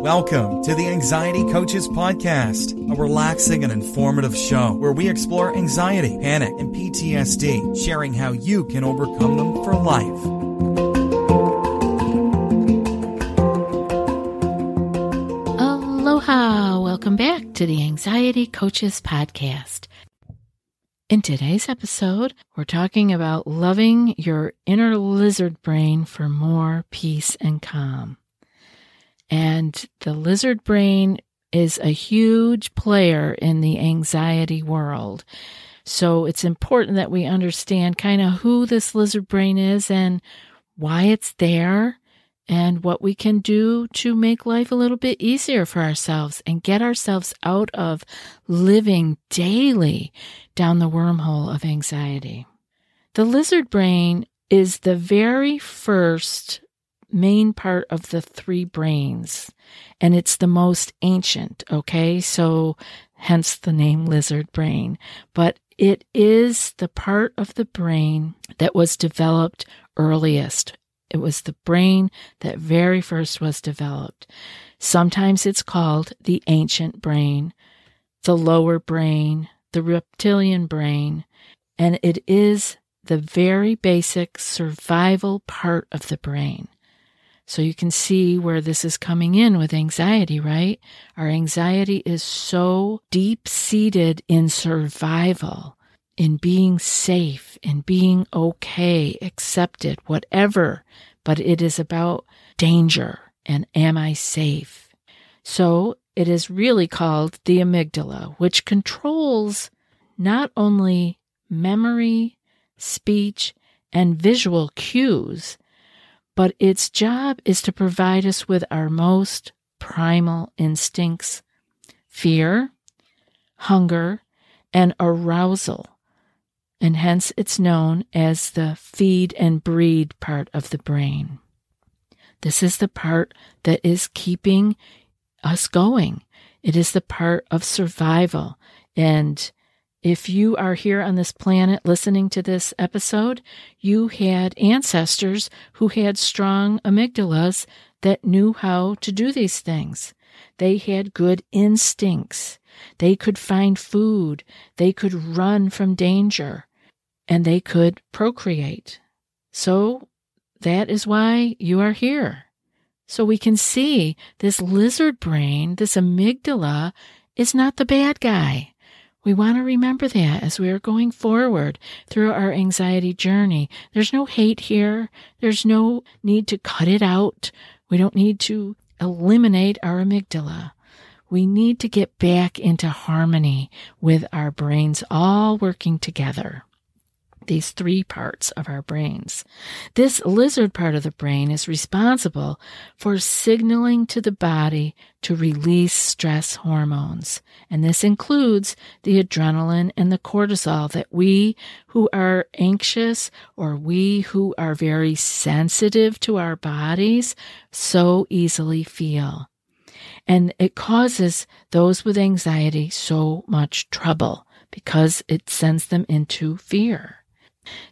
Welcome to the Anxiety Coaches Podcast, a relaxing and informative show where we explore anxiety, panic, and PTSD, sharing how you can overcome them for life. Aloha! Welcome back to the Anxiety Coaches Podcast. In today's episode, we're talking about loving your inner lizard brain for more peace and calm. And the lizard brain is a huge player in the anxiety world. So it's important that we understand kind of who this lizard brain is and why it's there and what we can do to make life a little bit easier for ourselves and get ourselves out of living daily down the wormhole of anxiety. The lizard brain is the very first main part of the three brains, and it's the most ancient, okay? So hence the name lizard brain. But it is the part of the brain that was developed earliest. It was the brain that very first was developed. Sometimes it's called the ancient brain, the lower brain, the reptilian brain, and it is the very basic survival part of the brain. So you can see where this is coming in with anxiety, right? Our anxiety is so deep seated in survival, in being safe, in being okay, accepted, whatever, but it is about danger and am I safe? So it is really called the amygdala, which controls not only memory, speech, and visual cues, but its job is to provide us with our most primal instincts fear, hunger, and arousal. And hence it's known as the feed and breed part of the brain. This is the part that is keeping us going. It is the part of survival. And if you are here on this planet listening to this episode, you had ancestors who had strong amygdalas that knew how to do these things. They had good instincts. They could find food. They could run from danger and they could procreate. So that is why you are here. So we can see this lizard brain, this amygdala is not the bad guy. We want to remember that as we are going forward through our anxiety journey. There's no hate here. There's no need to cut it out. We don't need to eliminate our amygdala. We need to get back into harmony with our brains all working together these three parts of our brains. This lizard part of the brain is responsible for signaling to the body to release stress hormones. And this includes the adrenaline and the cortisol that we who are anxious or we who are very sensitive to our bodies so easily feel. And it causes those with anxiety so much trouble because it sends them into fear.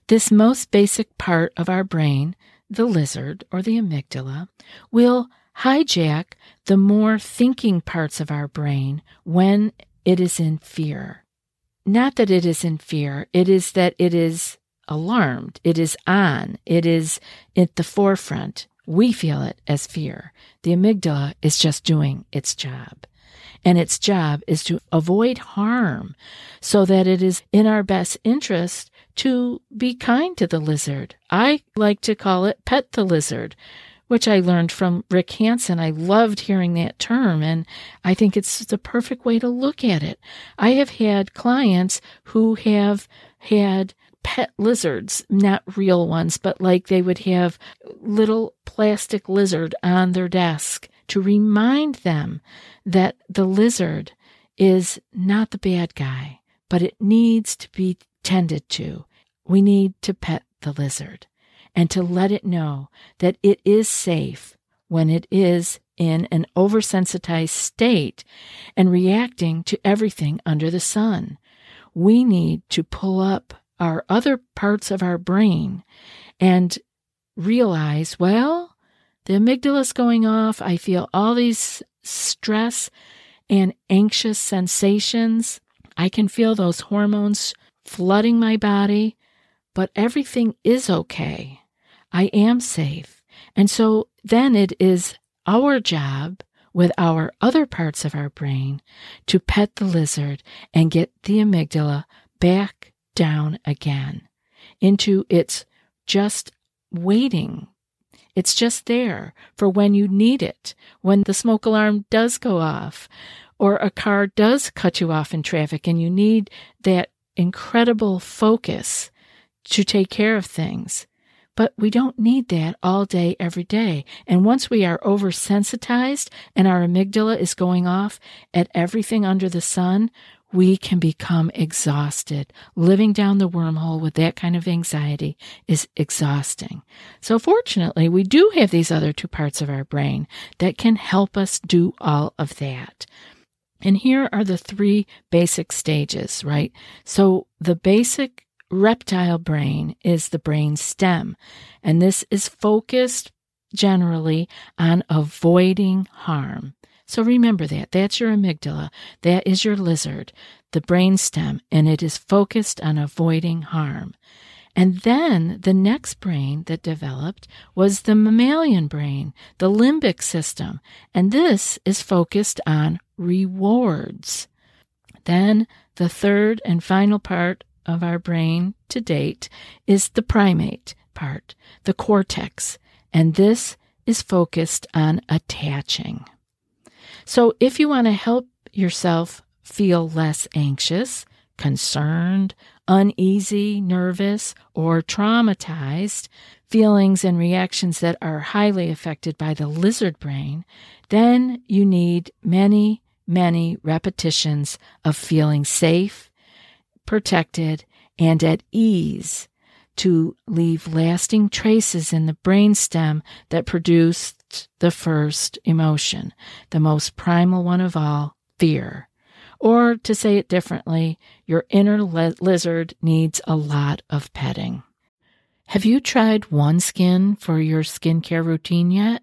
This most basic part of our brain, the lizard or the amygdala, will hijack the more thinking parts of our brain when it is in fear. Not that it is in fear, it is that it is alarmed, it is on, it is at the forefront. We feel it as fear. The amygdala is just doing its job. And its job is to avoid harm so that it is in our best interest to be kind to the lizard. I like to call it pet the lizard, which I learned from Rick Hanson. I loved hearing that term, and I think it's the perfect way to look at it. I have had clients who have had pet lizards, not real ones, but like they would have little plastic lizard on their desk to remind them that the lizard is not the bad guy, but it needs to be tended to. We need to pet the lizard and to let it know that it is safe when it is in an oversensitized state and reacting to everything under the sun. We need to pull up our other parts of our brain and realize, well, the amygdala is going off. I feel all these stress and anxious sensations. I can feel those hormones flooding my body, but everything is okay. I am safe. And so then it is our job with our other parts of our brain to pet the lizard and get the amygdala back down again into its just waiting. It's just there for when you need it, when the smoke alarm does go off, or a car does cut you off in traffic and you need that incredible focus to take care of things. But we don't need that all day, every day. And once we are oversensitized and our amygdala is going off at everything under the sun, we can become exhausted. Living down the wormhole with that kind of anxiety is exhausting. So fortunately, we do have these other two parts of our brain that can help us do all of that. And here are the three basic stages, right? So the basic reptile brain is the brain stem, and this is focused generally on avoiding harm. So remember that. That's your amygdala. That is your lizard, the brain stem, and it is focused on avoiding harm. And then the next brain that developed was the mammalian brain, the limbic system, and this is focused on rewards. Then the third and final part of our brain to date is the primate part, the cortex, and this is focused on attaching. So if you want to help yourself feel less anxious, concerned, uneasy, nervous, or traumatized, feelings and reactions that are highly affected by the lizard brain, then you need many, many repetitions of feeling safe protected, and at ease to leave lasting traces in the brainstem that produced the first emotion, the most primal one of all, fear. Or to say it differently, your inner li- lizard needs a lot of petting. Have you tried OneSkin for your skincare routine yet?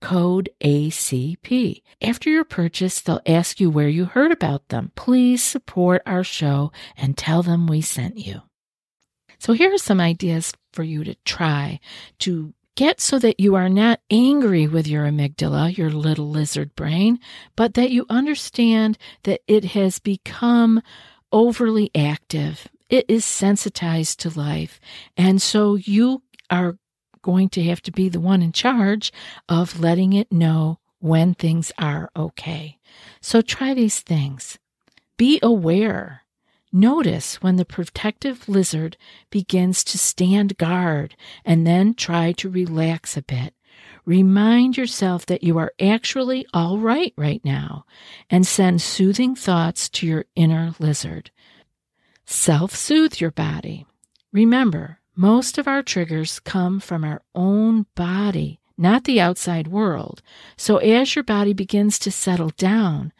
code ACP. After your purchase, they'll ask you where you heard about them. Please support our show and tell them we sent you. So here are some ideas for you to try to get so that you are not angry with your amygdala, your little lizard brain, but that you understand that it has become overly active. It is sensitized to life. And so you are going to have to be the one in charge of letting it know when things are okay. So try these things. Be aware. Notice when the protective lizard begins to stand guard and then try to relax a bit. Remind yourself that you are actually all right right now and send soothing thoughts to your inner lizard. Self soothe your body. Remember, most of our triggers come from our own body, not the outside world. So as your body begins to settle down,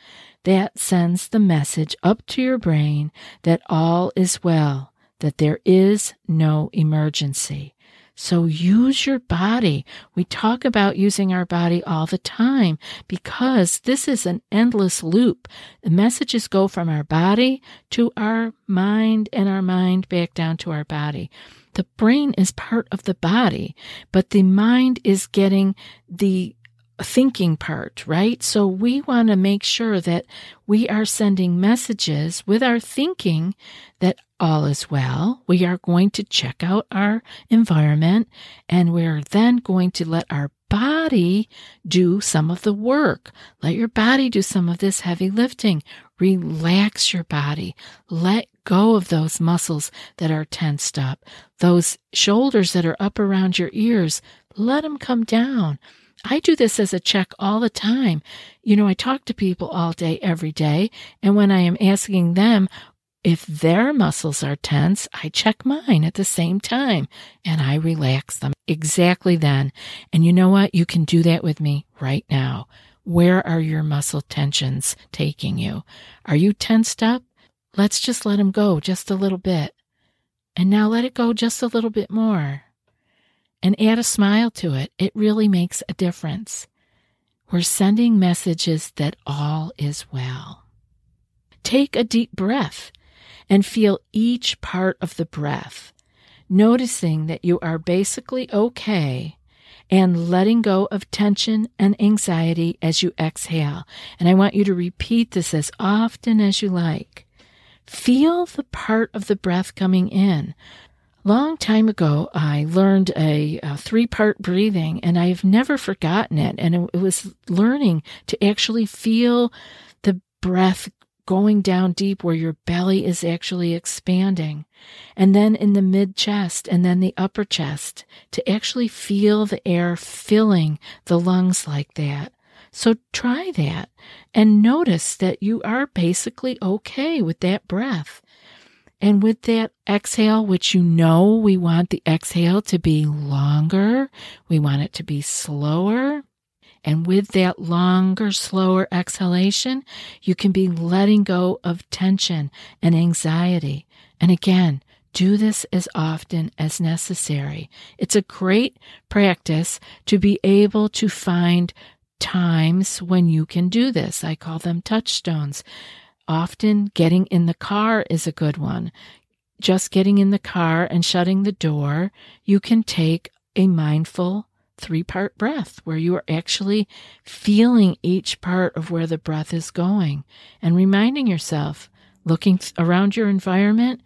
that sends the message up to your brain that all is well, that there is no emergency. So use your body. We talk about using our body all the time because this is an endless loop. The messages go from our body to our mind and our mind back down to our body. The brain is part of the body, but the mind is getting the thinking part, right? So we want to make sure that we are sending messages with our thinking that all is well. We are going to check out our environment and we're then going to let our body do some of the work. Let your body do some of this heavy lifting. Relax your body. Let go of those muscles that are tensed up. Those shoulders that are up around your ears, let them come down. I do this as a check all the time. You know, I talk to people all day, every day. And when I am asking them if their muscles are tense, I check mine at the same time and I relax them exactly then. And you know what? You can do that with me right now. Where are your muscle tensions taking you? Are you tensed up? Let's just let them go just a little bit. And now let it go just a little bit more and add a smile to it. It really makes a difference. We're sending messages that all is well. Take a deep breath and feel each part of the breath, noticing that you are basically okay and letting go of tension and anxiety as you exhale. And I want you to repeat this as often as you like. Feel the part of the breath coming in, long time ago, I learned a, a three part breathing and I've never forgotten it. And it, it was learning to actually feel the breath going down deep where your belly is actually expanding. And then in the mid chest and then the upper chest to actually feel the air filling the lungs like that. So try that and notice that you are basically okay with that breath. And with that exhale, which you know we want the exhale to be longer, we want it to be slower. And with that longer, slower exhalation, you can be letting go of tension and anxiety. And again, do this as often as necessary. It's a great practice to be able to find times when you can do this. I call them touchstones. Often getting in the car is a good one. Just getting in the car and shutting the door, you can take a mindful three part breath where you are actually feeling each part of where the breath is going and reminding yourself, looking around your environment,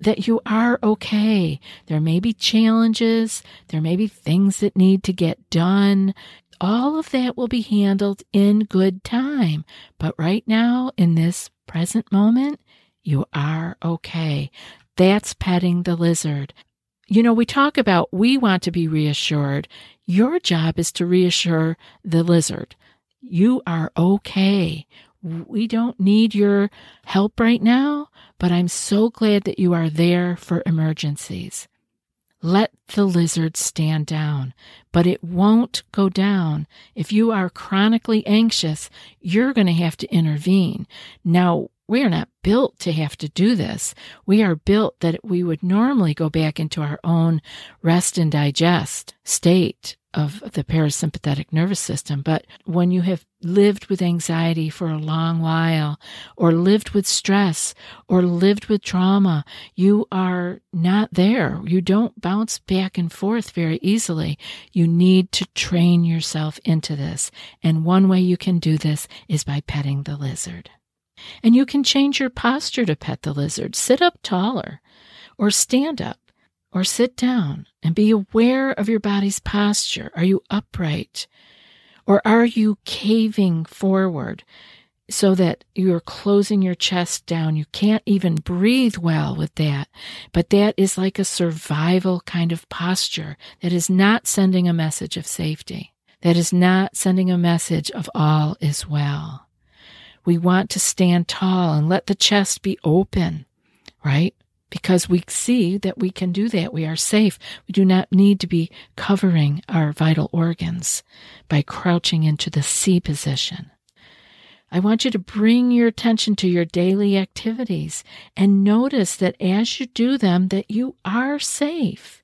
that you are okay. There may be challenges, there may be things that need to get done all of that will be handled in good time. But right now, in this present moment, you are okay. That's petting the lizard. You know, we talk about we want to be reassured. Your job is to reassure the lizard. You are okay. We don't need your help right now, but I'm so glad that you are there for emergencies. Let the lizard stand down, but it won't go down. If you are chronically anxious, you're going to have to intervene. Now, we are not built to have to do this. We are built that we would normally go back into our own rest and digest state of the parasympathetic nervous system. But when you have lived with anxiety for a long while, or lived with stress, or lived with trauma, you are not there. You don't bounce back and forth very easily. You need to train yourself into this. And one way you can do this is by petting the lizard. And you can change your posture to pet the lizard. Sit up taller or stand up or sit down and be aware of your body's posture. Are you upright? Or are you caving forward? so that you're closing your chest down. You can't even breathe well with that. But that is like a survival kind of posture that is not sending a message of safety. That is not sending a message of all is well. We want to stand tall and let the chest be open, right? Because we see that we can do that. We are safe. We do not need to be covering our vital organs by crouching into the C position. I want you to bring your attention to your daily activities and notice that as you do them that you are safe.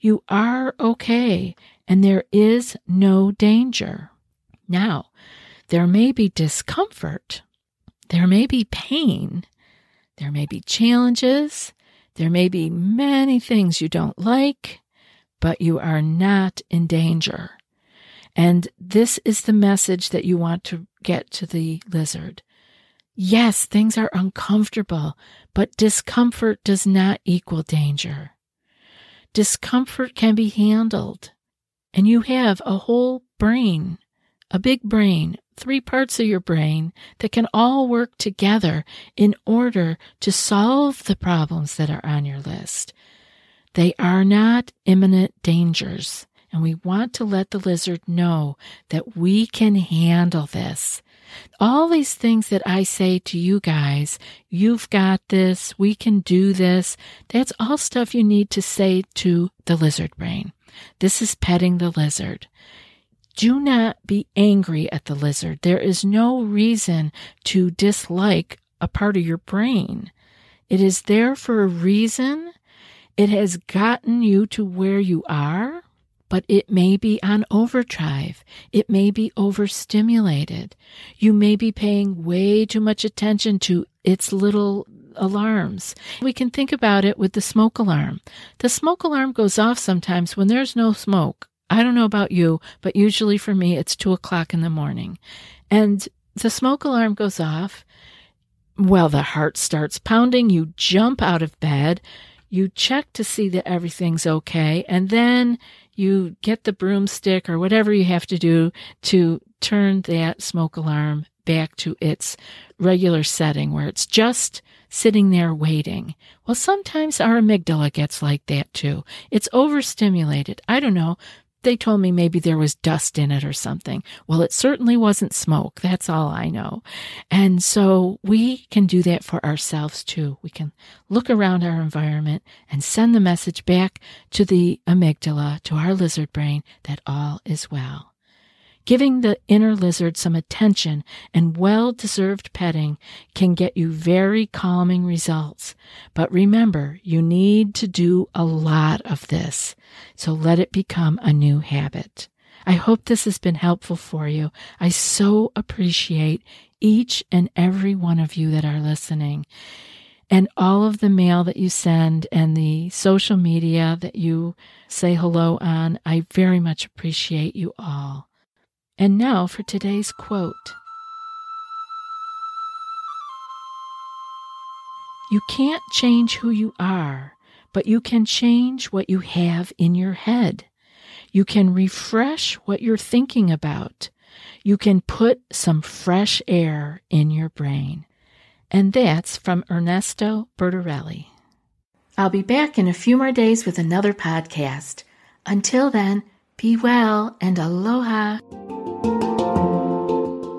You are okay and there is no danger. Now, there may be discomfort. There may be pain. There may be challenges. There may be many things you don't like, but you are not in danger. And this is the message that you want to get to the lizard. Yes, things are uncomfortable, but discomfort does not equal danger. Discomfort can be handled, and you have a whole brain, a big brain, three parts of your brain that can all work together in order to solve the problems that are on your list. They are not imminent dangers. And we want to let the lizard know that we can handle this. All these things that I say to you guys, you've got this, we can do this, that's all stuff you need to say to the lizard brain. This is petting the lizard. Do not be angry at the lizard. There is no reason to dislike a part of your brain. It is there for a reason. It has gotten you to where you are but it may be on overdrive. It may be overstimulated. You may be paying way too much attention to its little alarms. We can think about it with the smoke alarm. The smoke alarm goes off sometimes when there's no smoke. I don't know about you, but usually for me, it's two o'clock in the morning. And the smoke alarm goes off. Well, the heart starts pounding. You jump out of bed. You check to see that everything's okay. And then you get the broomstick or whatever you have to do to turn that smoke alarm back to its regular setting where it's just sitting there waiting. Well, sometimes our amygdala gets like that too. It's overstimulated. I don't know. They told me maybe there was dust in it or something. Well, it certainly wasn't smoke. That's all I know. And so we can do that for ourselves too. We can look around our environment and send the message back to the amygdala, to our lizard brain, that all is well. Giving the inner lizard some attention and well deserved petting can get you very calming results. But remember, you need to do a lot of this. So let it become a new habit. I hope this has been helpful for you. I so appreciate each and every one of you that are listening and all of the mail that you send and the social media that you say hello on. I very much appreciate you all. And now for today's quote You can't change who you are, but you can change what you have in your head. You can refresh what you're thinking about. You can put some fresh air in your brain. And that's from Ernesto Bertarelli. I'll be back in a few more days with another podcast. Until then, be well and aloha.